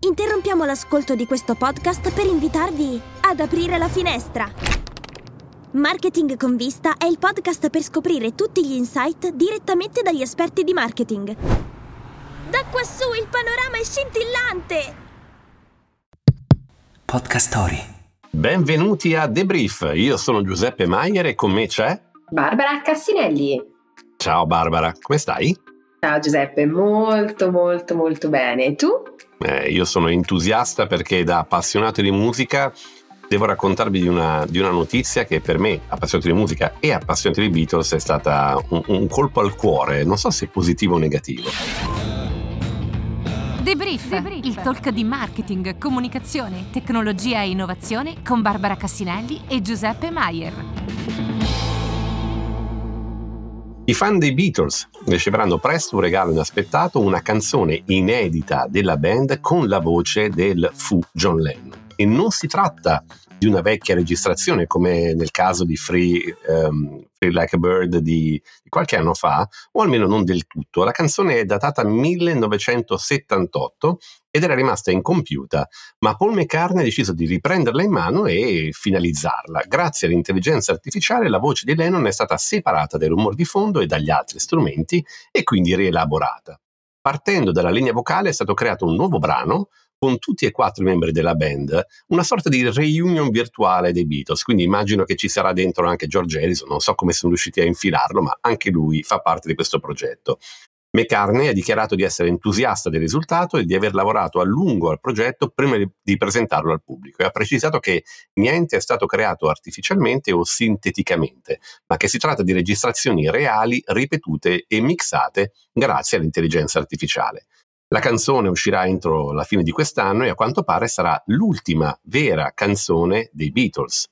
Interrompiamo l'ascolto di questo podcast per invitarvi ad aprire la finestra. Marketing con vista è il podcast per scoprire tutti gli insight direttamente dagli esperti di marketing. Da quassù il panorama è scintillante! Podcast Story. Benvenuti a Debrief, io sono Giuseppe Maier e con me c'è Barbara Cassinelli. Ciao Barbara, come stai? Ciao Giuseppe, molto molto molto bene. E tu? Eh, io sono entusiasta perché da appassionato di musica devo raccontarvi di una, di una, notizia che per me, appassionato di musica e appassionato di Beatles, è stata un, un colpo al cuore. Non so se positivo o negativo. Debrief, Debrief, il talk di marketing, comunicazione, tecnologia e innovazione con Barbara Cassinelli e Giuseppe Maier. I fan dei Beatles riceveranno presto un regalo inaspettato, una canzone inedita della band con la voce del fu John Lennon. E non si tratta di una vecchia registrazione come nel caso di Free, um, Free Like a Bird di, qualche anno fa, o almeno non del tutto. La canzone è datata 1978 ed era rimasta incompiuta, ma Paul McCartney ha deciso di riprenderla in mano e finalizzarla. Grazie all'intelligenza artificiale la voce di Lennon è stata separata dai rumori di fondo e dagli altri strumenti e quindi rielaborata. Partendo dalla linea vocale è stato creato un nuovo brano con tutti e quattro i membri della band, una sorta di reunion virtuale dei Beatles, quindi immagino che ci sarà dentro anche George Harrison, non so come sono riusciti a infilarlo, ma anche lui fa parte di questo progetto. McCartney ha dichiarato di essere entusiasta del risultato e di aver lavorato a lungo al progetto prima di presentarlo al pubblico e ha precisato che niente è stato creato artificialmente o sinteticamente, ma che si tratta di registrazioni reali, ripetute e mixate grazie all'intelligenza artificiale. La canzone uscirà entro la fine di quest'anno e a quanto pare sarà l'ultima vera canzone dei Beatles.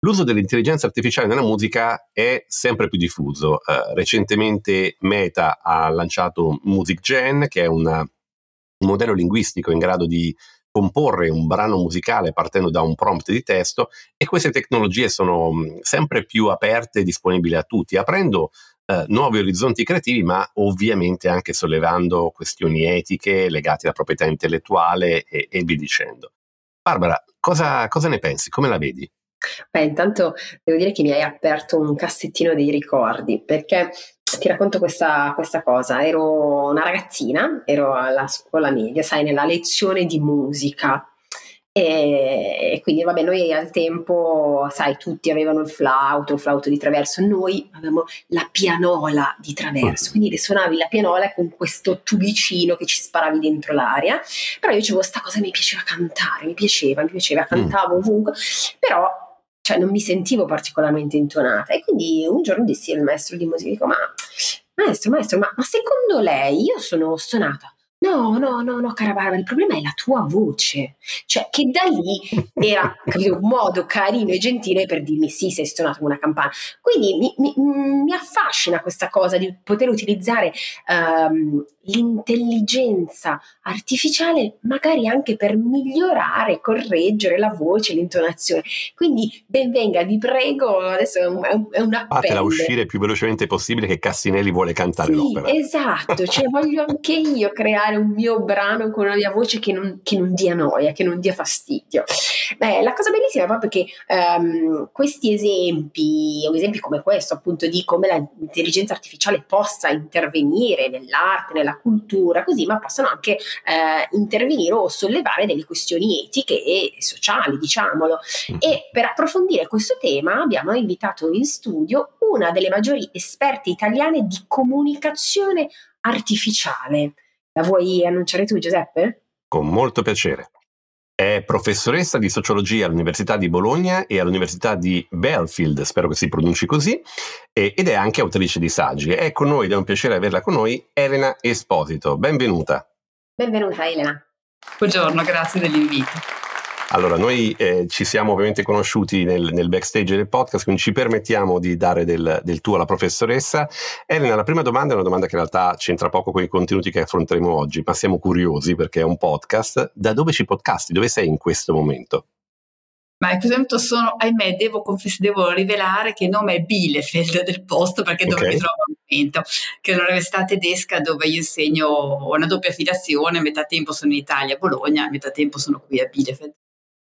L'uso dell'intelligenza artificiale nella musica è sempre più diffuso. Uh, recentemente Meta ha lanciato MusicGen, che è una, un modello linguistico in grado di comporre un brano musicale partendo da un prompt di testo e queste tecnologie sono mm, sempre più aperte e disponibili a tutti, aprendo eh, nuovi orizzonti creativi, ma ovviamente anche sollevando questioni etiche legate alla proprietà intellettuale e, e via dicendo. Barbara, cosa, cosa ne pensi? Come la vedi? Beh, intanto devo dire che mi hai aperto un cassettino dei ricordi, perché ti racconto questa, questa, cosa. Ero una ragazzina, ero alla scuola media, sai, nella lezione di musica e, quindi, vabbè, noi al tempo, sai, tutti avevano il flauto, il flauto di traverso, noi avevamo la pianola di traverso, quindi suonavi la pianola con questo tubicino che ci sparavi dentro l'aria. Però io dicevo, sta cosa mi piaceva cantare, mi piaceva, mi piaceva, cantavo ovunque, però cioè, non mi sentivo particolarmente intonata. E quindi un giorno dissi al maestro di musica, dico, ma maestro, maestro, ma, ma secondo lei io sono stonata? No, no, no, no, cara Barbara, il problema è la tua voce. Cioè, che da lì era capito, un modo carino e gentile per dirmi sì, sei stonato come una campana. Quindi mi, mi, mi, affascina questa cosa di poter utilizzare um, l'intelligenza artificiale magari anche per migliorare, correggere la voce, l'intonazione. Quindi benvenga, vi prego, adesso è un, è un appello. Fatela uscire più velocemente possibile che Cassinelli vuole cantare sì, l'opera. Esatto, cioè voglio anche io creare un mio brano con una mia voce che non, che non dia noia, che non dia fastidio. Beh, la cosa bellissima è proprio che um, questi esempi, esempi come questo appunto di come l'intelligenza artificiale possa intervenire nell'arte, nella cultura, così, ma possono anche eh, intervenire o sollevare delle questioni etiche e sociali, diciamolo. Mm-hmm. E per approfondire questo tema abbiamo invitato in studio una delle maggiori esperte italiane di comunicazione artificiale. La vuoi annunciare tu, Giuseppe? Con molto piacere. È professoressa di sociologia all'Università di Bologna e all'Università di Belfield, spero che si pronunci così, ed è anche autrice di saggi. È con noi, ed è un piacere averla con noi, Elena Esposito. Benvenuta. Benvenuta Elena. Buongiorno, grazie dell'invito. Allora, noi eh, ci siamo ovviamente conosciuti nel, nel, backstage del podcast, quindi ci permettiamo di dare del, del tuo alla professoressa. Elena, la prima domanda è una domanda che in realtà c'entra poco con i contenuti che affronteremo oggi, ma siamo curiosi perché è un podcast. Da dove ci podcasti? Dove sei in questo momento? Ma in questo momento sono, ahimè, devo, confess- devo rivelare che il nome è Bielefeld del posto perché okay. dove mi trovo al momento, che è un'università tedesca dove io insegno una doppia affiliazione, metà tempo sono in Italia, a Bologna, metà tempo sono qui a Bielefeld.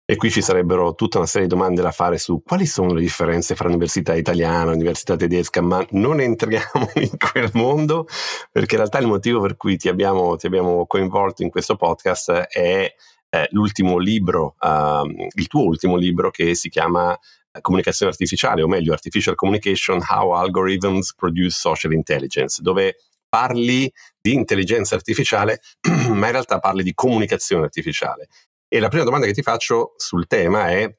E qui ci sarebbero tutta una serie di domande da fare su quali sono le differenze fra università italiana e università tedesca, ma non entriamo in quel mondo perché in realtà il motivo per cui ti abbiamo, ti abbiamo coinvolto in questo podcast è eh, l'ultimo libro, uh, il tuo ultimo libro che si chiama eh, Comunicazione artificiale, o meglio Artificial Communication, How Algorithms Produce Social Intelligence, dove parli di intelligenza artificiale, ma in realtà parli di comunicazione artificiale. E la prima domanda che ti faccio sul tema è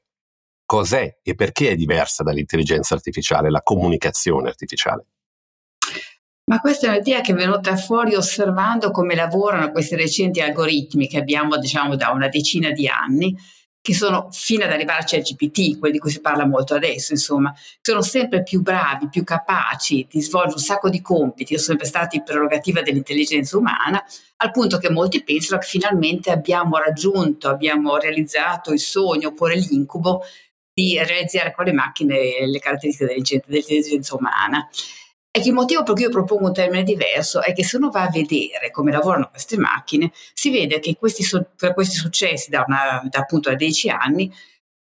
cos'è e perché è diversa dall'intelligenza artificiale, la comunicazione artificiale? Ma questa è un'idea che è venuta fuori osservando come lavorano questi recenti algoritmi che abbiamo diciamo da una decina di anni, che sono fino ad arrivare a ChatGPT, quelli di cui si parla molto adesso, insomma, sono sempre più bravi, più capaci di svolgere un sacco di compiti, sono sempre stati prerogativa dell'intelligenza umana, al punto che molti pensano che finalmente abbiamo raggiunto, abbiamo realizzato il sogno oppure l'incubo di realizzare con le macchine le caratteristiche dell'intelligenza umana. E il motivo per cui io propongo un termine diverso è che se uno va a vedere come lavorano queste macchine, si vede che questi, questi successi da, una, da appunto da dieci anni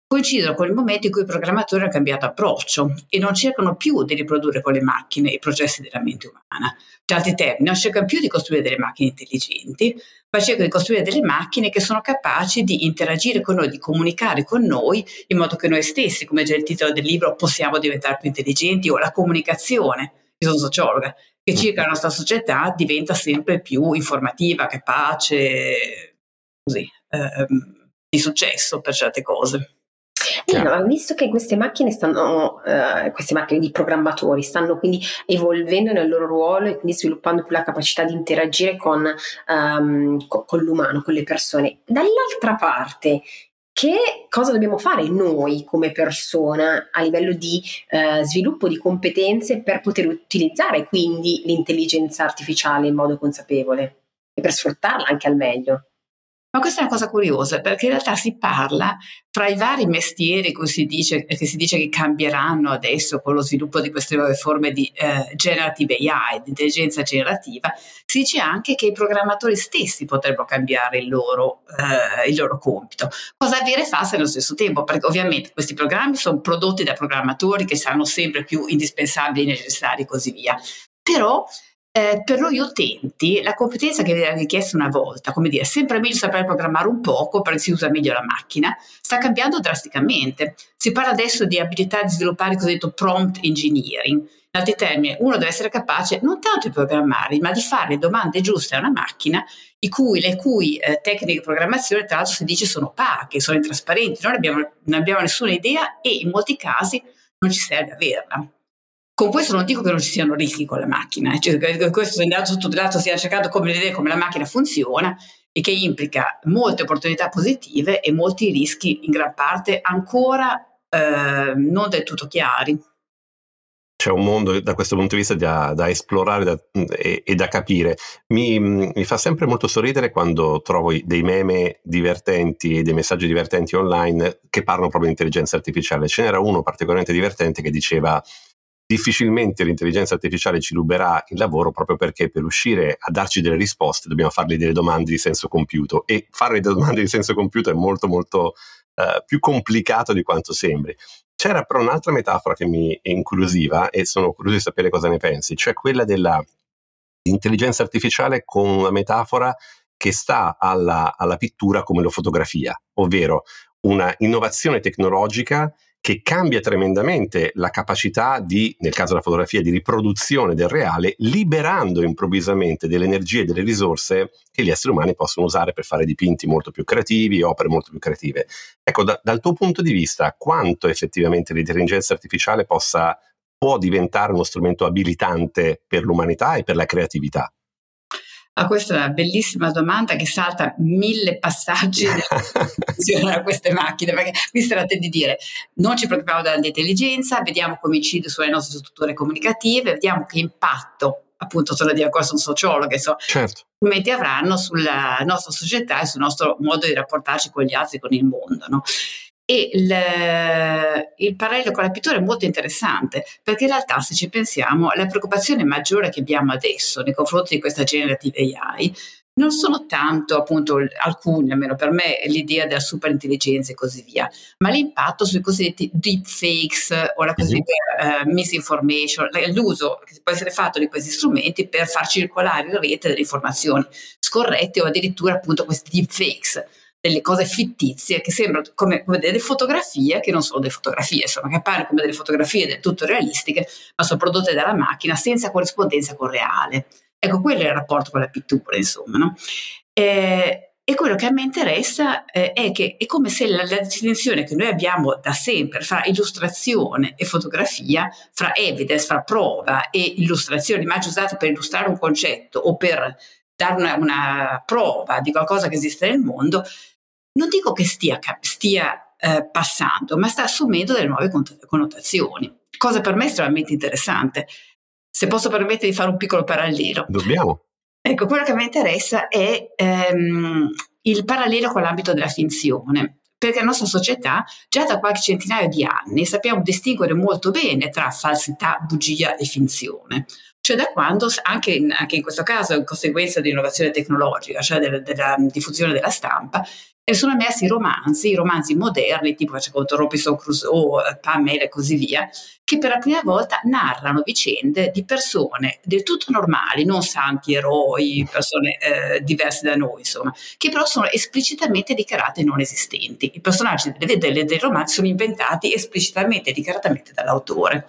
coincidono con il momento in cui i programmatori hanno cambiato approccio e non cercano più di riprodurre con le macchine i processi della mente umana. In altri termini, non cercano più di costruire delle macchine intelligenti, ma cercano di costruire delle macchine che sono capaci di interagire con noi, di comunicare con noi in modo che noi stessi, come già il titolo del libro, possiamo diventare più intelligenti o la comunicazione io sono sociologa, che circa la nostra società diventa sempre più informativa, capace, così, ehm, di successo per certe cose. Eh, no, visto che queste macchine stanno, uh, queste macchine di programmatori stanno quindi evolvendo nel loro ruolo e quindi sviluppando più la capacità di interagire con, um, con, con l'umano, con le persone. Dall'altra parte, che cosa dobbiamo fare noi come persona a livello di eh, sviluppo di competenze per poter utilizzare quindi l'intelligenza artificiale in modo consapevole e per sfruttarla anche al meglio. Ma questa è una cosa curiosa perché in realtà si parla fra i vari mestieri che si dice, che, si dice che cambieranno adesso con lo sviluppo di queste nuove forme di eh, generative AI, di intelligenza generativa, si dice anche che i programmatori stessi potrebbero cambiare il loro, eh, il loro compito. Cosa avviene farsi allo stesso tempo? Perché ovviamente questi programmi sono prodotti da programmatori che saranno sempre più indispensabili, necessari e così via. Però eh, per noi utenti la competenza che viene richiesta una volta, come dire, sempre meglio sapere programmare un poco perché si usa meglio la macchina, sta cambiando drasticamente. Si parla adesso di abilità di sviluppare il cosiddetto prompt engineering. In altri termini, uno deve essere capace non tanto di programmare, ma di fare le domande giuste a una macchina, cui, le cui eh, tecniche di programmazione, tra l'altro, si dice sono opache, sono intrasparenti, non abbiamo, non abbiamo nessuna idea e in molti casi non ci serve averla. Con questo non dico che non ci siano rischi con la macchina, eh, cioè, questo è andato lato, si è cercato come vedere come la macchina funziona e che implica molte opportunità positive e molti rischi in gran parte ancora eh, non del tutto chiari. C'è un mondo da questo punto di vista da, da esplorare da, e, e, da capire. Mi, mi, fa sempre molto sorridere quando trovo dei meme divertenti e dei messaggi divertenti online che parlano proprio di intelligenza artificiale. Ce n'era uno particolarmente divertente che diceva difficilmente l'intelligenza artificiale ci ruberà il lavoro proprio perché per riuscire a darci delle risposte dobbiamo fargli delle domande di senso compiuto e fare delle domande di senso compiuto è molto molto uh, più complicato di quanto sembri. C'era però un'altra metafora che mi incuriosiva e sono curioso di sapere cosa ne pensi, cioè quella dell'intelligenza artificiale con una metafora che sta alla, alla pittura come la fotografia, ovvero una innovazione tecnologica che cambia tremendamente la capacità di, nel caso della fotografia, di riproduzione del reale, liberando improvvisamente delle energie e delle risorse che gli esseri umani possono usare per fare dipinti molto più creativi, opere molto più creative. Ecco, da, dal tuo punto di vista, quanto effettivamente l'intelligenza artificiale possa, può diventare uno strumento abilitante per l'umanità e per la creatività? Ah, questa è una bellissima domanda che salta mille passaggi a queste macchine, perché qui si tratta di dire non ci preoccupiamo dell'intelligenza, vediamo come incide sulle nostre strutture comunicative, vediamo che impatto, appunto sono di ancora sono sociologa, so, certo. strumenti avranno sulla nostra società e sul nostro modo di rapportarci con gli altri, con il mondo. No? E il, il, parallelo con la pittura è molto interessante perché in realtà se ci pensiamo la preoccupazione maggiore che abbiamo adesso nei confronti di questa generative AI non sono tanto appunto alcuni, almeno per me, l'idea della superintelligenza e così via, ma l'impatto sui cosiddetti deepfakes o la cosiddetta uh, misinformation, l'uso che può essere fatto di questi strumenti per far circolare in rete delle informazioni scorrette o addirittura appunto questi deepfakes delle cose fittizie che sembrano come, come, delle fotografie che non sono delle fotografie, insomma, che appaiono come delle fotografie del tutto realistiche, ma sono prodotte dalla macchina senza corrispondenza con reale. Ecco, quello è il rapporto con la pittura, insomma, no? Eh, e quello che a me interessa eh, è che è come se la, la, distinzione che noi abbiamo da sempre fra illustrazione e fotografia, fra evidence, fra prova e illustrazione, immagine usata per illustrare un concetto o per dare una, una prova di qualcosa che esiste nel mondo, non dico che stia, stia eh, passando, ma sta assumendo delle nuove connotazioni, cosa per me estremamente interessante. Se posso permettere di fare un piccolo parallelo. Dobbiamo. Ecco, quello che mi interessa è ehm, il parallelo con l'ambito della finzione, perché la nostra società già da qualche centinaio di anni sappiamo distinguere molto bene tra falsità, bugia e finzione. Cioè da quando, anche in, anche in questo caso, in conseguenza dell'innovazione tecnologica, cioè della, della diffusione della stampa, e sono emersi romanzi, romanzi moderni, tipo faccio conto Robinson Crusoe, Pamela e così via, che per la prima volta narrano vicende di persone del tutto normali, non santi eroi, persone eh, diverse da noi, insomma, che però sono esplicitamente dichiarate non esistenti. I personaggi delle, delle, dei romanzi sono inventati esplicitamente e dichiaratamente dall'autore.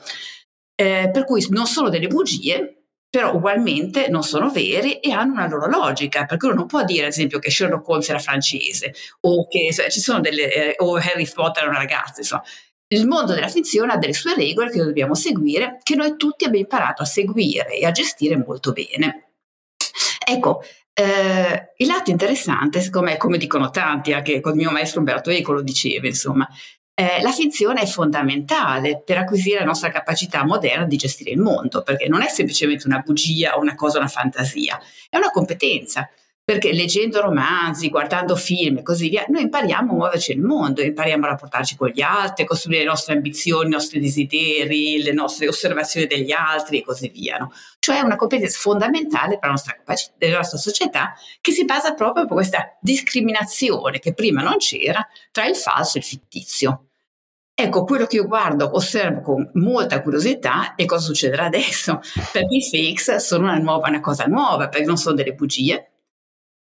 Eh, per cui non sono delle bugie, però ugualmente non sono veri e hanno una loro logica, perché uno non può dire ad esempio che Sherlock Holmes era francese o che cioè, ci sono delle eh, o Harry Potter era una ragazza, insomma. Il mondo della finzione ha delle sue regole che dobbiamo seguire, che noi tutti abbiamo imparato a seguire e a gestire molto bene. Ecco, eh, il lato interessante, secondo me, come dicono tanti, anche con il mio maestro Umberto Eco lo diceva, insomma, eh, la finzione è fondamentale per acquisire la nostra capacità moderna di gestire il mondo, perché non è semplicemente una bugia o una cosa, una fantasia, è una competenza. Perché leggendo romanzi, guardando film e così via, noi impariamo a muoverci nel mondo, impariamo a rapportarci con gli altri, a costruire le nostre ambizioni, i nostri desideri, le nostre osservazioni degli altri e così via. No? Cioè è una competenza fondamentale per la nostra, capacità, la nostra società che si basa proprio su questa discriminazione che prima non c'era tra il falso e il fittizio. Ecco, quello che io guardo, osservo con molta curiosità è cosa succederà adesso, perché i fakes sono una, nuova, una cosa nuova, perché non sono delle bugie,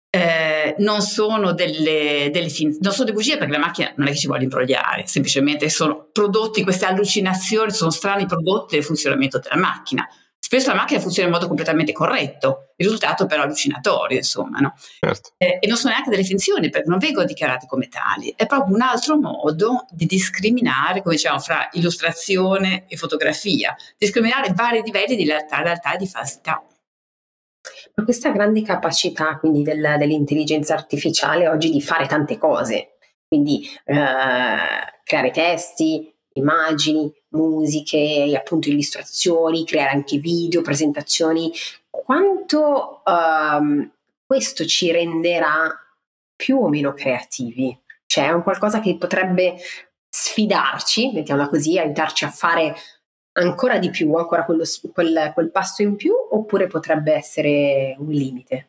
eh, non sono delle, delle fin- non sono delle bugie perché la macchina non è che ci vuole imbrogliare, semplicemente sono prodotti, queste allucinazioni, sono strani prodotti del funzionamento della macchina. Spesso la macchina funziona in modo completamente corretto, il risultato però è allucinatorio, insomma, no? certo. eh, e non sono neanche delle finzioni perché non vengono dichiarate come tali, è proprio un altro modo di discriminare, come diciamo, fra illustrazione e fotografia, discriminare vari livelli di realtà, realtà e di falsità. Ma questa grande capacità quindi del, dell'intelligenza artificiale oggi di fare tante cose, quindi eh, creare testi, immagini, musiche, appunto illustrazioni, creare anche video, presentazioni, quanto um, questo ci renderà più o meno creativi? Cioè è un qualcosa che potrebbe sfidarci, mettiamola così, aiutarci a fare ancora di più, ancora quello, quel, quel passo in più, oppure potrebbe essere un limite?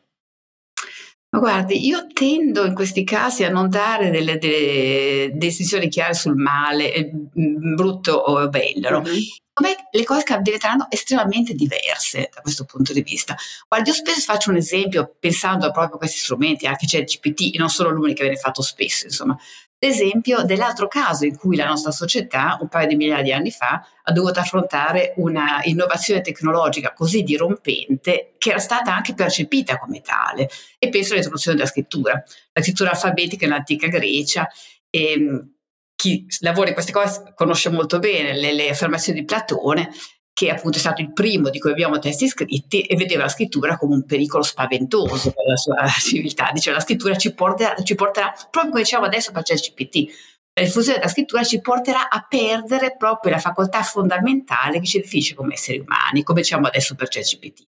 Ma guardi, io tendo in questi casi a non dare delle, delle decisioni chiare sul male, mm, brutto o bello. Mm-hmm. Come le cose diventeranno estremamente diverse da questo punto di vista. Guardi, io spesso faccio un esempio pensando proprio a questi strumenti, anche c'è il GPT, non solo l'unico che viene fatto spesso, insomma l'esempio dell'altro caso in cui la nostra società, un paio di migliaia di anni fa, ha dovuto affrontare una innovazione tecnologica così dirompente che era stata anche percepita come tale. E penso all'introduzione della scrittura, la scrittura alfabetica nell'antica Grecia. E, ehm, chi lavora in queste cose conosce molto bene le, le affermazioni di Platone che appunto è stato il primo di cui abbiamo testi scritti e vedeva la scrittura come un pericolo spaventoso per la sua civiltà. Diceva la scrittura ci porterà, ci porterà proprio come diciamo adesso per ChatGPT, la diffusione della scrittura ci porterà a perdere proprio la facoltà fondamentale che ci definisce come esseri umani, come diciamo adesso per ChatGPT.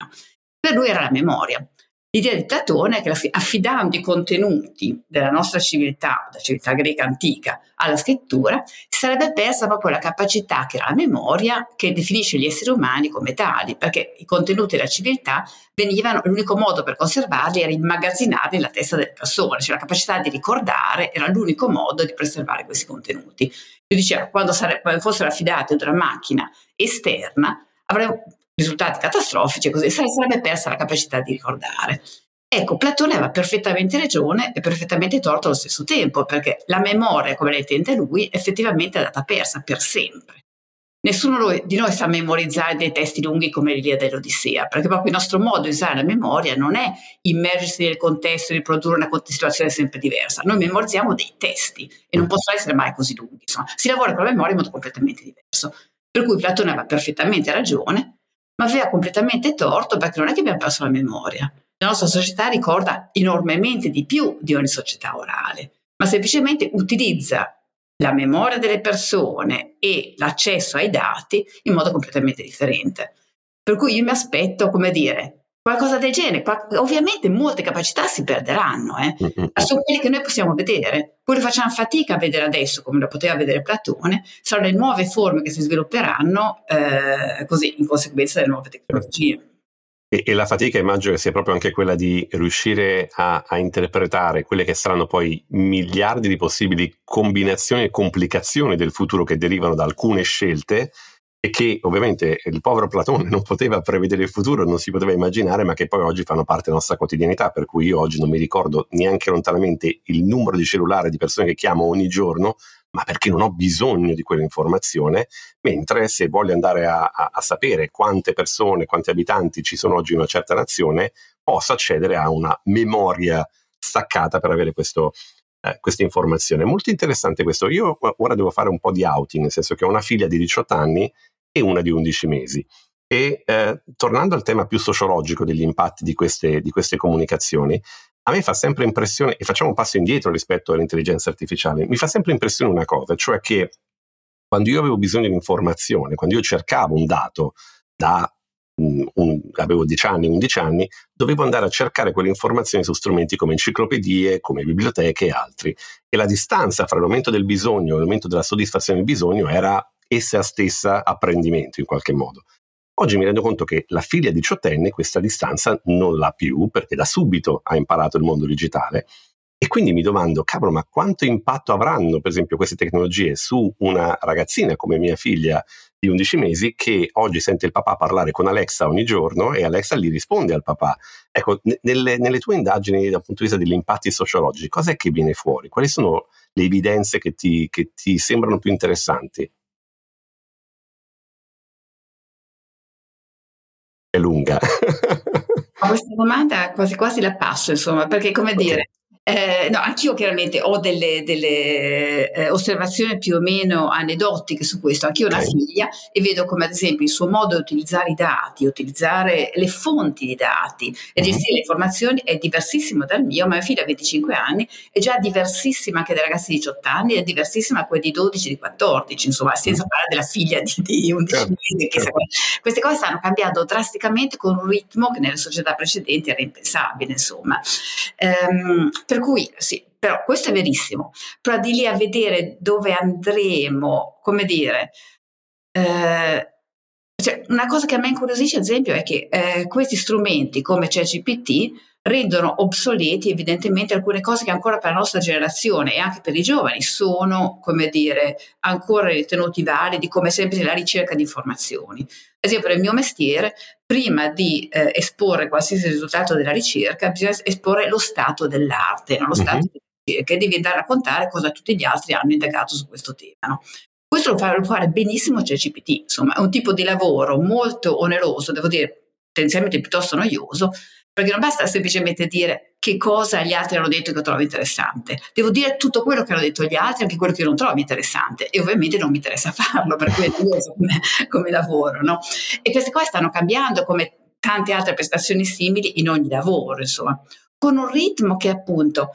Per lui era la memoria. L'idea di Platone è che affidando i contenuti della nostra civiltà, la civiltà greca antica, alla scrittura, si sarebbe persa proprio la capacità che era la memoria che definisce gli esseri umani come tali, perché i contenuti della civiltà venivano, l'unico modo per conservarli era immagazzinarli nella testa delle persone, cioè la capacità di ricordare era l'unico modo di preservare questi contenuti. Lui diceva, quando, sare- fossero affidati ad una macchina esterna, avremmo risultati catastrofici, così sarebbe persa la capacità di ricordare. Ecco, Platone aveva perfettamente ragione e perfettamente torto allo stesso tempo, perché la memoria, come la intende lui, effettivamente è andata persa per sempre. Nessuno di noi sa memorizzare dei testi lunghi come l'Iliade dell'Odissea, perché proprio il nostro modo di usare la memoria non è immergersi nel contesto e riprodurre una situazione sempre diversa. Noi memorizziamo dei testi e non possono essere mai così lunghi. Insomma, si lavora con la memoria in modo completamente diverso. Per cui Platone aveva perfettamente ragione ma aveva completamente torto perché non è che abbiamo perso la memoria. La nostra società ricorda enormemente di più di ogni società orale, ma semplicemente utilizza la memoria delle persone e l'accesso ai dati in modo completamente differente. Per cui io mi aspetto, come dire, qualcosa del genere. Ovviamente molte capacità si perderanno, eh? ma sono quelle che noi possiamo vedere. Quello che facciamo fatica a vedere adesso, come lo poteva vedere Platone, saranno le nuove forme che si svilupperanno eh, così in conseguenza delle nuove tecnologie. E, e, la fatica immagino che sia proprio anche quella di riuscire a, a, interpretare quelle che saranno poi miliardi di possibili combinazioni e complicazioni del futuro che derivano da alcune scelte e che ovviamente il povero Platone non poteva prevedere il futuro, non si poteva immaginare, ma che poi oggi fanno parte della nostra quotidianità, per cui io oggi non mi ricordo neanche lontanamente il numero di cellulare di persone che chiamo ogni giorno, ma perché non ho bisogno di quell'informazione, mentre se voglio andare a, a, a sapere quante persone, quanti abitanti ci sono oggi in una certa nazione, posso accedere a una memoria staccata per avere questo, eh, questa informazione. Molto interessante questo. Io ora devo fare un po' di outing, nel senso che ho una figlia di 18 anni e una di 11 mesi. E eh, tornando al tema più sociologico degli impatti di queste, di queste comunicazioni, a me fa sempre impressione, e facciamo un passo indietro rispetto all'intelligenza artificiale, mi fa sempre impressione una cosa, cioè che quando io avevo bisogno di informazione, quando io cercavo un dato da un, un, avevo 10 anni, 11 anni, dovevo andare a cercare quelle informazioni su strumenti come enciclopedie, come biblioteche e altri. E la distanza fra l'aumento del bisogno e l'aumento della soddisfazione del bisogno era essa stessa apprendimento in qualche modo. Oggi mi rendo conto che la figlia diciottenne questa distanza non l'ha più perché da subito ha imparato il mondo digitale e quindi mi domando, cavolo, ma quanto impatto avranno, per esempio, queste tecnologie su una ragazzina come mia figlia di 11 mesi che oggi sente il papà parlare con Alexa ogni giorno e Alexa gli risponde al papà. Ecco, nelle, nelle tue indagini dal punto di vista degli impatti sociologici, cos'è che viene fuori? Quali sono le evidenze che ti, che ti sembrano più interessanti? Lunga. questa domanda quasi quasi la passo, insomma, perché come okay. dire, eh, no, anch'io chiaramente ho delle, delle eh, osservazioni più o meno aneddotiche su questo. Anch'io ho una figlia e vedo come ad esempio il suo modo di utilizzare i dati, utilizzare le fonti di dati e uh-huh. gestire le informazioni è diversissimo dal mio. Ma mia figlia ha 25 anni, è già diversissima anche dai ragazzi di 18 anni, è diversissima da quelli di 12, di 14, insomma, senza uh-huh. parlare della figlia di, di 11 certo. mesi. Certo. Queste cose stanno cambiando drasticamente con un ritmo che nelle società precedenti era impensabile, insomma. Um, per cui sì, però questo è verissimo, però di lì a vedere dove andremo, come dire, eh, cioè, una cosa che a me incuriosisce, ad esempio, è che eh, questi strumenti come ChatGPT rendono obsoleti evidentemente alcune cose che ancora per la nostra generazione e anche per i giovani sono, come dire, ancora ritenuti validi, come sempre la ricerca di informazioni. Ad esempio, il mio mestiere, prima di eh, esporre qualsiasi risultato della ricerca, bisogna esporre lo stato dell'arte, no? lo stato uh-huh. della ricerca, e devi andare a raccontare cosa tutti gli altri hanno indagato su questo tema. No? Questo lo fa, lo fa benissimo ChatGPT, insomma, è un tipo di lavoro molto oneroso, devo dire, potenzialmente piuttosto noioso, perché non basta semplicemente dire che cosa gli altri hanno detto che trovo interessante, devo dire tutto quello che hanno detto gli altri, anche quello che non trovo interessante e ovviamente non mi interessa farlo per cui è come, come lavoro. No? E queste cose stanno cambiando come tante altre prestazioni simili in ogni lavoro, insomma, con un ritmo che appunto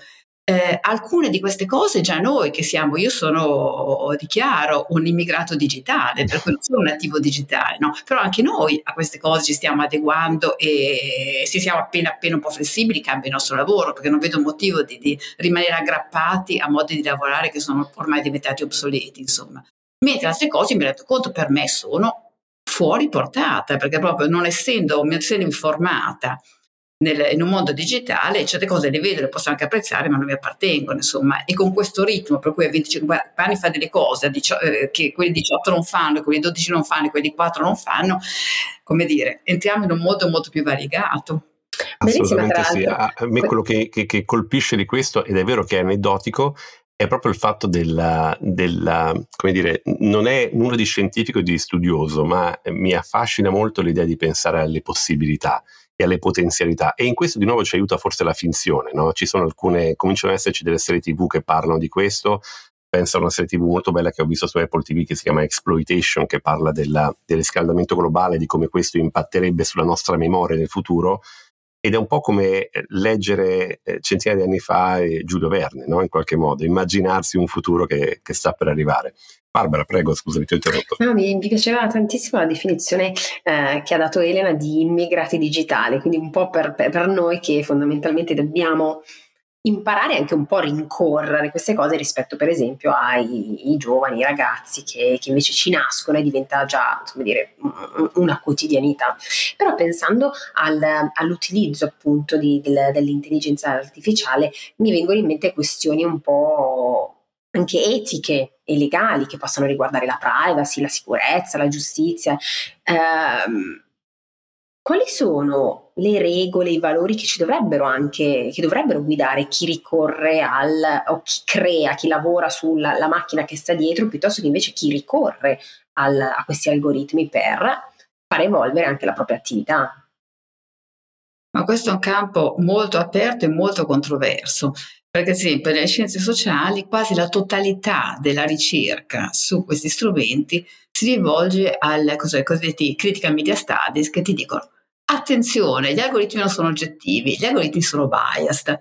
eh, alcune di queste cose già noi che siamo, io sono, dichiaro, un immigrato digitale, per cui non sono un nativo digitale, no? però anche noi a queste cose ci stiamo adeguando e se siamo appena appena un po' flessibili cambia il nostro lavoro, perché non vedo motivo di, di rimanere aggrappati a modi di lavorare che sono ormai diventati obsoleti, insomma. Mentre altre cose mi rendo conto per me sono fuori portata, perché proprio non essendo, essendo informata nel, in un mondo digitale, certe cose le vedo, le posso anche apprezzare, ma non mi appartengono, insomma. E con questo ritmo, per cui a 25 anni fa delle cose eh, che quelli 18 non fanno, quelli 12 non fanno, quelli 4 non fanno, come dire, entriamo in un modo molto più variegato. Assolutamente sì. A me quello che, che, che, colpisce di questo, ed è vero che è aneddotico, è proprio il fatto della, della, come dire, non è nulla di scientifico e di studioso, ma mi affascina molto l'idea di pensare alle possibilità e alle potenzialità. E in questo di nuovo ci aiuta forse la finzione, no? Ci sono alcune, cominciano ad esserci delle serie TV che parlano di questo. Penso a una serie TV molto bella che ho visto su Apple TV che si chiama Exploitation, che parla della, del riscaldamento globale, di come questo impatterebbe sulla nostra memoria nel futuro. Ed è un po' come eh, leggere eh, centinaia di anni fa Giulio Verne, no? in qualche modo, immaginarsi un futuro che, che sta per arrivare. Barbara, prego, scusami, ti ho interrotto. No, mi, piaceva tantissimo la definizione eh, che ha dato Elena di immigrati digitali, quindi un po' per, per, per noi che fondamentalmente dobbiamo imparare anche un po' a rincorrere queste cose rispetto per esempio ai, ai giovani, ai ragazzi che, che, invece ci nascono e diventa già come dire, una quotidianità. Però pensando al, all'utilizzo appunto di, del, dell'intelligenza artificiale mi vengono in mente questioni un po' anche etiche e legali che possono riguardare la privacy, la sicurezza, la giustizia. Eh, quali sono le regole, i valori che ci dovrebbero anche, che dovrebbero guidare chi ricorre al, o chi crea, chi lavora sulla macchina che sta dietro, piuttosto che invece chi ricorre al, a questi algoritmi per far evolvere anche la propria attività? Ma questo è un campo molto aperto e molto controverso, perché ad esempio nelle scienze sociali quasi la totalità della ricerca su questi strumenti si rivolge ai cosiddetti critical media studies che ti dicono attenzione, gli algoritmi non sono oggettivi, gli algoritmi sono biased.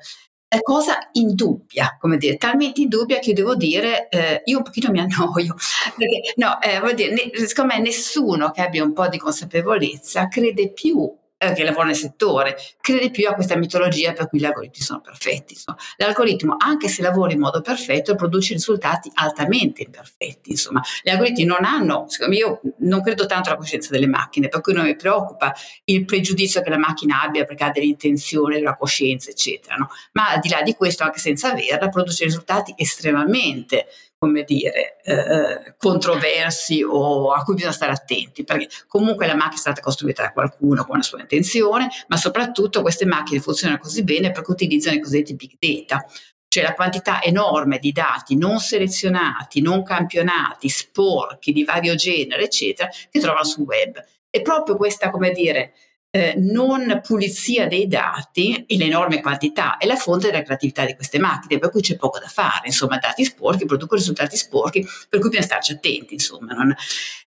È cosa indubbia, come dire, talmente indubbia che io devo dire, eh, io un pochino mi annoio, perché no, eh, vuol dire, ne, secondo me nessuno che abbia un po' di consapevolezza crede più eh, che lavora nel settore, crede più a questa mitologia per cui gli algoritmi sono perfetti. Insomma. L'algoritmo, anche se lavora in modo perfetto, produce risultati altamente imperfetti. Insomma. Gli algoritmi non hanno, secondo me, io non credo tanto alla coscienza delle macchine, per cui non mi preoccupa il pregiudizio che la macchina abbia perché ha delle intenzioni, la coscienza, eccetera. No? Ma al di là di questo, anche senza averla, produce risultati estremamente come dire, eh, controversi o a cui bisogna stare attenti, perché comunque la macchina è stata costruita da qualcuno con una sua intenzione, ma soprattutto queste macchine funzionano così bene perché utilizzano i cosiddetti big data, cioè la quantità enorme di dati non selezionati, non campionati, sporchi di vario genere, eccetera, che trovano sul web. E proprio questa, come dire, eh, non pulizia dei dati e l'enorme quantità è la fonte della creatività di queste macchine, per cui c'è poco da fare, insomma, dati sporchi producono risultati sporchi, per cui bisogna starci attenti, insomma. Non,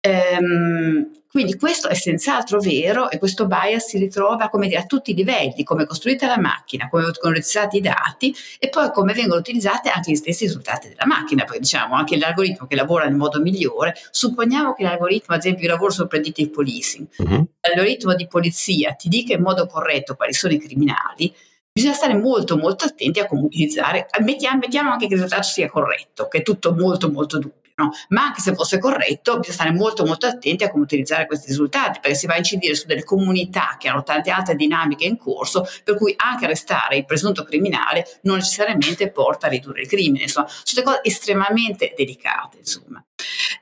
ehm, quindi questo è senz'altro vero e questo bias si ritrova come dire, a tutti i livelli, come è costruita la macchina, come vengono utilizzati i dati e poi come vengono utilizzati anche gli stessi risultati della macchina, perché diciamo anche l'algoritmo che lavora nel modo migliore, supponiamo che l'algoritmo, ad esempio io lavoro sul predictive policing, uh-huh. l'algoritmo di polizia ti dica in modo corretto quali sono i criminali, bisogna stare molto molto attenti a come utilizzare, mettiamo, mettiamo anche che il risultato sia corretto, che è tutto molto molto dubbio no? ma anche se fosse corretto bisogna stare molto molto attenti a come utilizzare questi risultati perché si va a incidere su delle comunità che hanno tante altre dinamiche in corso per cui anche arrestare il presunto criminale non necessariamente porta a ridurre il crimine insomma sono cose estremamente delicate insomma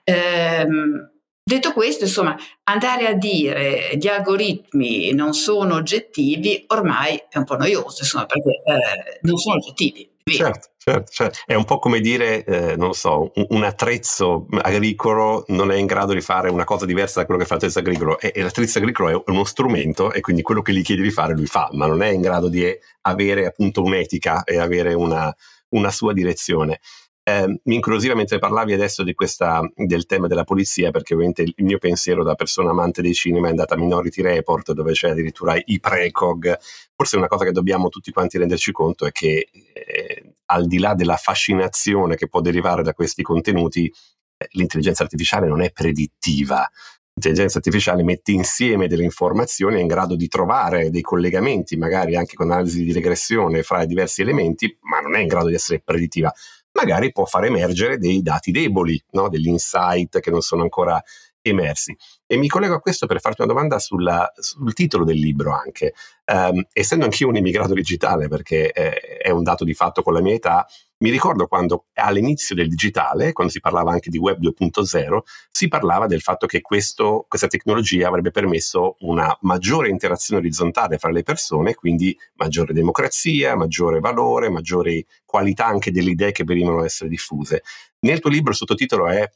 ehm, Detto questo, insomma, andare a dire gli algoritmi non sono oggettivi ormai è un po' noioso, insomma, perché eh, non sono oggettivi. Certo, certo, certo, È un po' come dire, eh, non so, un, un, attrezzo agricolo non è in grado di fare una cosa diversa da quello che fa l'attrezzo agricolo. E, e l'attrezzo agricolo è uno strumento e quindi quello che gli chiedi di fare lui fa, ma non è in grado di avere appunto un'etica e avere una, una sua direzione. Eh, mi incuriosiva mentre parlavi adesso questa, del tema della polizia, perché ovviamente il mio pensiero da persona amante dei cinema è andata a Minority Report, dove c'è addirittura i precog. Forse una cosa che dobbiamo tutti quanti renderci conto è che eh, al di là della fascinazione che può derivare da questi contenuti, eh, l'intelligenza artificiale non è predittiva. L'intelligenza artificiale mette insieme delle informazioni, è in grado di trovare dei collegamenti, magari anche con analisi di regressione fra i diversi elementi, ma non è in grado di essere predittiva magari può far emergere dei dati deboli, no? degli insight che non sono ancora emersi. E mi collego a questo per farti una domanda sulla, sul titolo del libro anche. Um, essendo anch'io un immigrato digitale, perché eh, è un dato di fatto con la mia età, mi ricordo quando all'inizio del digitale, quando si parlava anche di web 2.0, si parlava del fatto che questo, questa tecnologia avrebbe permesso una maggiore interazione orizzontale fra le persone, quindi maggiore democrazia, maggiore valore, maggiore qualità anche delle idee che venivano a essere diffuse. Nel tuo libro il sottotitolo è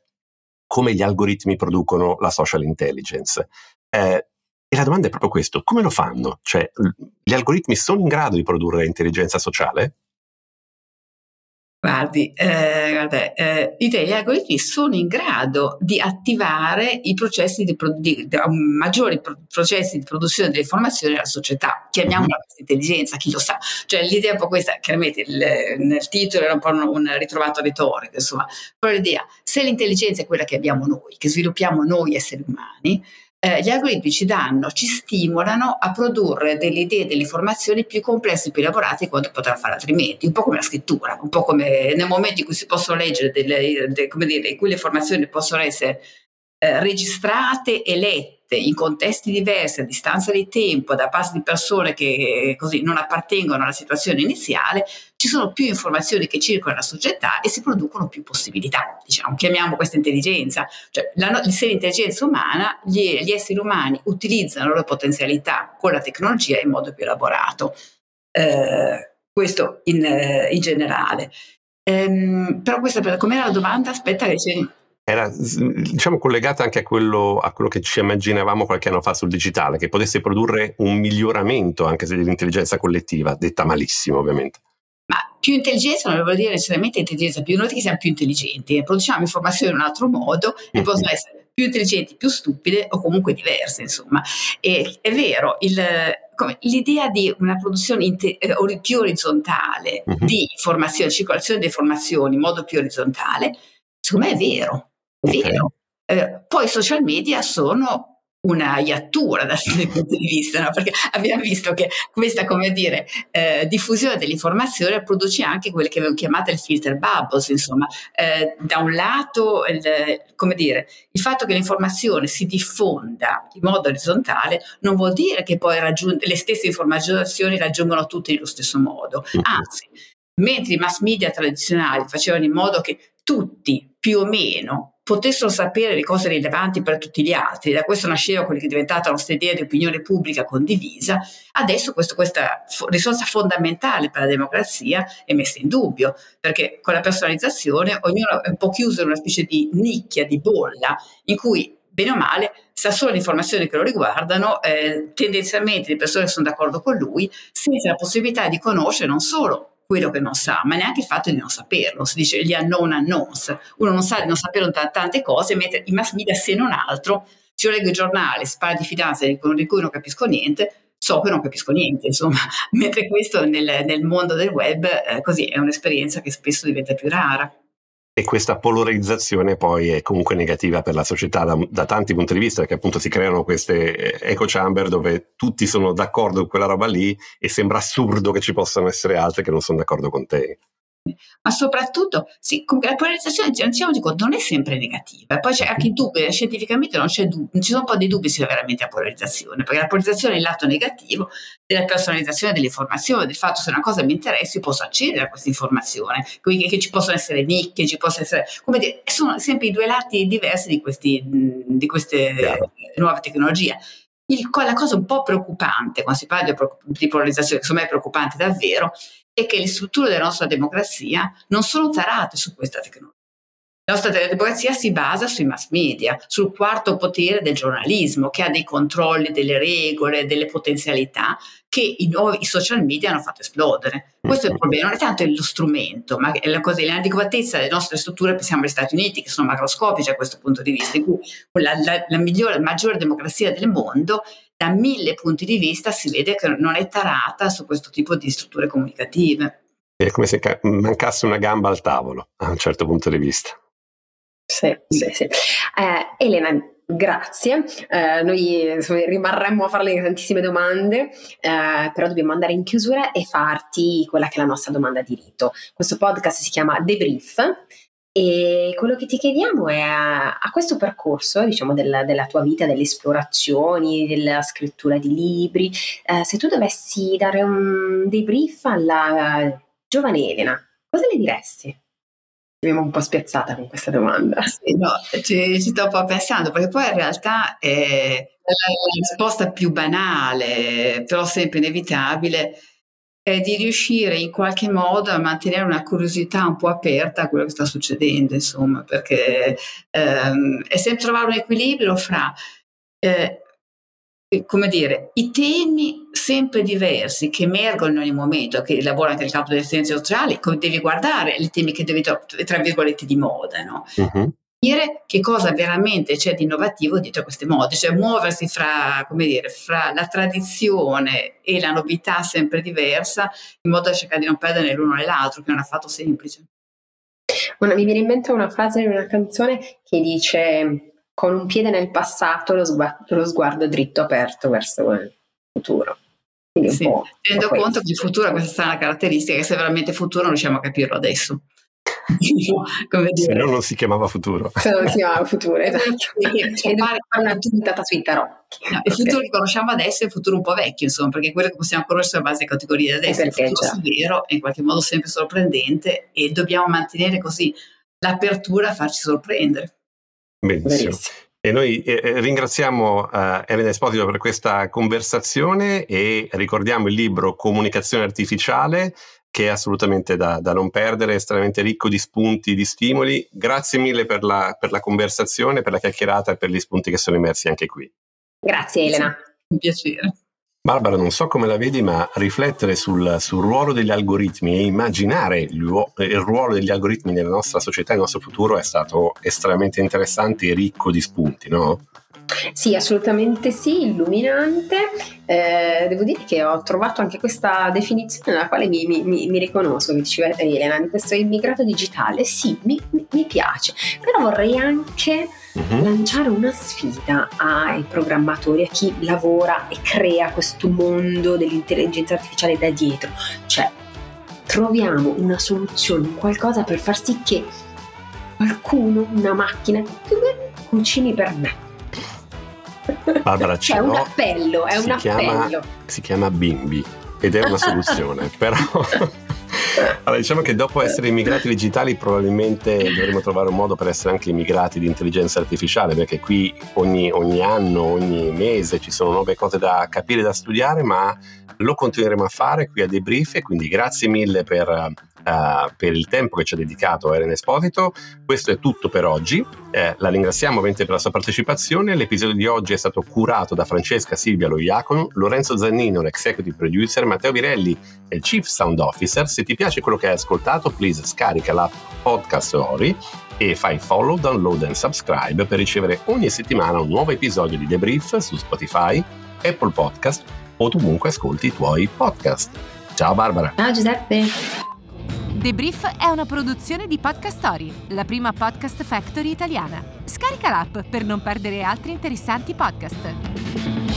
come gli algoritmi producono la social intelligence. Eh, e la domanda è proprio questo, come lo fanno? Cioè, gli algoritmi sono in grado di produrre intelligenza sociale? Guardi, eh, guarda, eh, gli algoritmi sono in grado di attivare i processi di, pro- di, di um, maggiori pro- processi di produzione delle informazioni nella società. Chiamiamola mm-hmm. intelligenza, chi lo sa. Cioè l'idea è un po' questa, chiaramente il, nel titolo era un po' un, un ritrovato retorico, insomma, però l'idea, se l'intelligenza è quella che abbiamo noi, che sviluppiamo noi esseri umani, eh, gli algoritmi ci danno, ci stimolano a produrre delle idee, delle informazioni più complesse, più elaborate di quanto potrà fare altrimenti, un po' come la scrittura, un po' come nel momento in cui si possono leggere, delle, de, come dire, in cui le informazioni possono essere eh, registrate e lette in contesti diversi, a distanza di tempo, da parte di persone che così non appartengono alla situazione iniziale, ci sono più informazioni che circolano nella società e si producono più possibilità. Diciamo, chiamiamo questa intelligenza. Cioè, la, se l'intelligenza umana, gli, gli, esseri umani utilizzano le loro potenzialità con la tecnologia in modo più elaborato. Eh, questo in, in generale. Ehm, però questa, com'era la domanda? Aspetta che c'è era diciamo collegata anche a quello, a quello, che ci immaginavamo qualche anno fa sul digitale, che potesse produrre un miglioramento anche dell'intelligenza collettiva, detta malissimo ovviamente. Ma più intelligenza non vuol dire necessariamente intelligenza più, noi che siamo più intelligenti, produciamo informazioni in un altro modo e mm-hmm. possono essere più intelligenti, più stupide o comunque diverse, insomma. E, è vero, il, come, l'idea di una produzione inter, eh, più orizzontale mm-hmm. di informazioni, circolazione di informazioni in modo più orizzontale, secondo me è vero vero. Eh, poi i social media sono una iattura dal mio punto di vista, no? perché abbiamo visto che questa, come dire, eh, diffusione dell'informazione produce anche quelle che avevo chiamato il filter bubbles, insomma, eh, da un lato, il, come dire, il fatto che l'informazione si diffonda in modo orizzontale non vuol dire che poi raggiung- le stesse informazioni raggiungono tutti nello stesso modo, anzi, mentre i mass media tradizionali facevano in modo che tutti più o meno potessero sapere le cose rilevanti per tutti gli altri. Da questo nasceva quella che è diventata la nostra idea di opinione pubblica condivisa. Adesso questo, questa risorsa fondamentale per la democrazia è messa in dubbio, perché con la personalizzazione ognuno è un po' chiuso in una specie di nicchia, di bolla, in cui bene o male, sa solo le informazioni che lo riguardano, eh, tendenzialmente le persone sono d'accordo con lui, senza la possibilità di conoscere non solo quello che non sa, ma neanche il fatto di non saperlo. Si dice gli unknown unknowns. Uno non sa di non sapere tante cose, mentre i mass media, se non altro, se io leggo i giornali, si parla di fidanza di cui non capisco niente, so che non capisco niente, insomma, mentre questo nel, nel mondo del web eh, così è un'esperienza che spesso diventa più rara. E questa polarizzazione poi è comunque negativa per la società da, da, tanti punti di vista, perché appunto si creano queste eh, echo chamber dove tutti sono d'accordo con quella roba lì e sembra assurdo che ci possano essere altre che non sono d'accordo con te ma soprattutto sì, la polarizzazione rendiamoci conto non è sempre negativa poi c'è anche il dubbio scientificamente non c'è dubbio ci sono un po' di dubbi sia veramente la polarizzazione perché la polarizzazione è il lato negativo della personalizzazione dell'informazione del fatto se una cosa mi interessa io posso accedere a questa informazione quindi che ci possono essere nicchie ci possono essere come dire sono sempre i due lati diversi di, questi, di queste Chiaro. nuove tecnologie il, la cosa un po' preoccupante quando si parla di, di polarizzazione, che secondo me è preoccupante davvero, è che le strutture della nostra democrazia non sono tarate su questa tecnologia. La nostra democrazia si basa sui mass media, sul quarto potere del giornalismo, che ha dei controlli, delle regole, delle potenzialità che i nuovi i social media hanno fatto esplodere. Questo è il problema, non è tanto lo strumento, ma è la cosa, l'inadeguatezza delle nostre strutture, pensiamo agli Stati Uniti, che sono macroscopici a questo punto di vista, in cui la, la, la migliore, la maggiore democrazia del mondo da mille punti di vista si vede che non è tarata su questo tipo di strutture comunicative. È come se mancasse una gamba al tavolo, a un certo punto di vista. Sì, sì, sì. Eh, Elena, grazie. Eh, noi insomma, rimarremmo a farle tantissime domande, eh, però dobbiamo andare in chiusura e farti quella che è la nostra domanda di rito. Questo podcast si chiama Debrief. E quello che ti chiediamo è a, a questo percorso, diciamo, della, della, tua vita, delle esplorazioni, della scrittura di libri, eh, se tu dovessi dare un debrief alla giovane Elena, cosa le diresti? abbiamo un po' spiazzata con questa domanda. Sì, no, ci, ci, sto un po' pensando, perché poi in realtà è la risposta più banale, però sempre inevitabile, è di riuscire in qualche modo a mantenere una curiosità un po' aperta a quello che sta succedendo, insomma, perché ehm, è sempre trovare un equilibrio fra eh, come dire, i temi sempre diversi che emergono in ogni momento, che lavora anche nel campo delle scienze sociali, devi guardare i temi che devi, tra virgolette, di moda, no? Uh-huh. Che cosa veramente c'è di innovativo dietro queste mode, cioè muoversi fra, come dire, fra la tradizione e la novità sempre diversa, in modo da cercare di non perdere l'uno nell'altro, che non è affatto semplice. Una, mi viene in mente una frase di una canzone che dice con un piede nel passato, lo sguardo, lo sguardo dritto aperto verso il futuro. Sì, tenendo conto che il futuro ha questa strana caratteristica che se veramente futuro non riusciamo a capirlo adesso. Come dire. Se no non si chiamava futuro. Se non si chiamava futuro, esatto. e fare una puntata sui tarocchi. No, il futuro che conosciamo adesso è il futuro un po' vecchio, insomma, perché quello che possiamo conoscere a base di categorie adesso è il futuro vero, è in qualche modo sempre sorprendente e dobbiamo mantenere così l'apertura a farci sorprendere. Benissimo. E noi eh, eh ringraziamo eh, Elena Esposito per questa conversazione e ricordiamo il libro Comunicazione artificiale che è assolutamente da, da, non perdere, estremamente ricco di spunti, di stimoli. Grazie mille per la, per la, conversazione, per la chiacchierata e per gli spunti che sono emersi anche qui. Grazie Elena. Un piacere. Barbara, non so come la vedi, ma riflettere sul, sul ruolo degli algoritmi e immaginare il, il, ruolo degli algoritmi nella nostra società e nel nostro futuro è stato estremamente interessante e ricco di spunti, no? Sì, assolutamente sì, illuminante. Eh, devo dire che ho trovato anche questa definizione nella quale mi, mi, mi riconosco, mi diceva Elena, di questo immigrato digitale. Sì, mi, mi piace, però vorrei anche uh-huh. lanciare una sfida ai programmatori, a chi lavora e crea questo mondo dell'intelligenza artificiale da dietro. Cioè, troviamo una soluzione, qualcosa per far sì che qualcuno, una macchina, cucini per me Barbara C'è un appello, è un chiama, appello. Si chiama Bimbi ed è una soluzione, però... Allora, diciamo che dopo essere immigrati digitali probabilmente dovremo trovare un modo per essere anche immigrati di intelligenza artificiale, perché qui ogni, ogni anno, ogni mese ci sono nuove cose da capire, da studiare, ma lo continueremo a fare qui a Debrief quindi grazie mille per uh, per il tempo che ci ha dedicato Eren Esposito. Questo è tutto per oggi. Eh, la ringraziamo ovviamente per la sua partecipazione. L'episodio di oggi è stato curato da Francesca Silvia Loiacono, Lorenzo Zannino, l'executive producer, Matteo Virelli, il chief sound officer. Se ti piace quello che hai ascoltato, please scarica l'app Podcast Story e fai follow, download e subscribe per ricevere ogni settimana un nuovo episodio di Debrief su Spotify, Apple Podcast o dovunque ascolti i tuoi podcast. Ciao Barbara. Ciao Giuseppe. The Brief è una produzione di Podcast Story, la prima podcast factory italiana. Scarica l'app per non perdere altri interessanti podcast.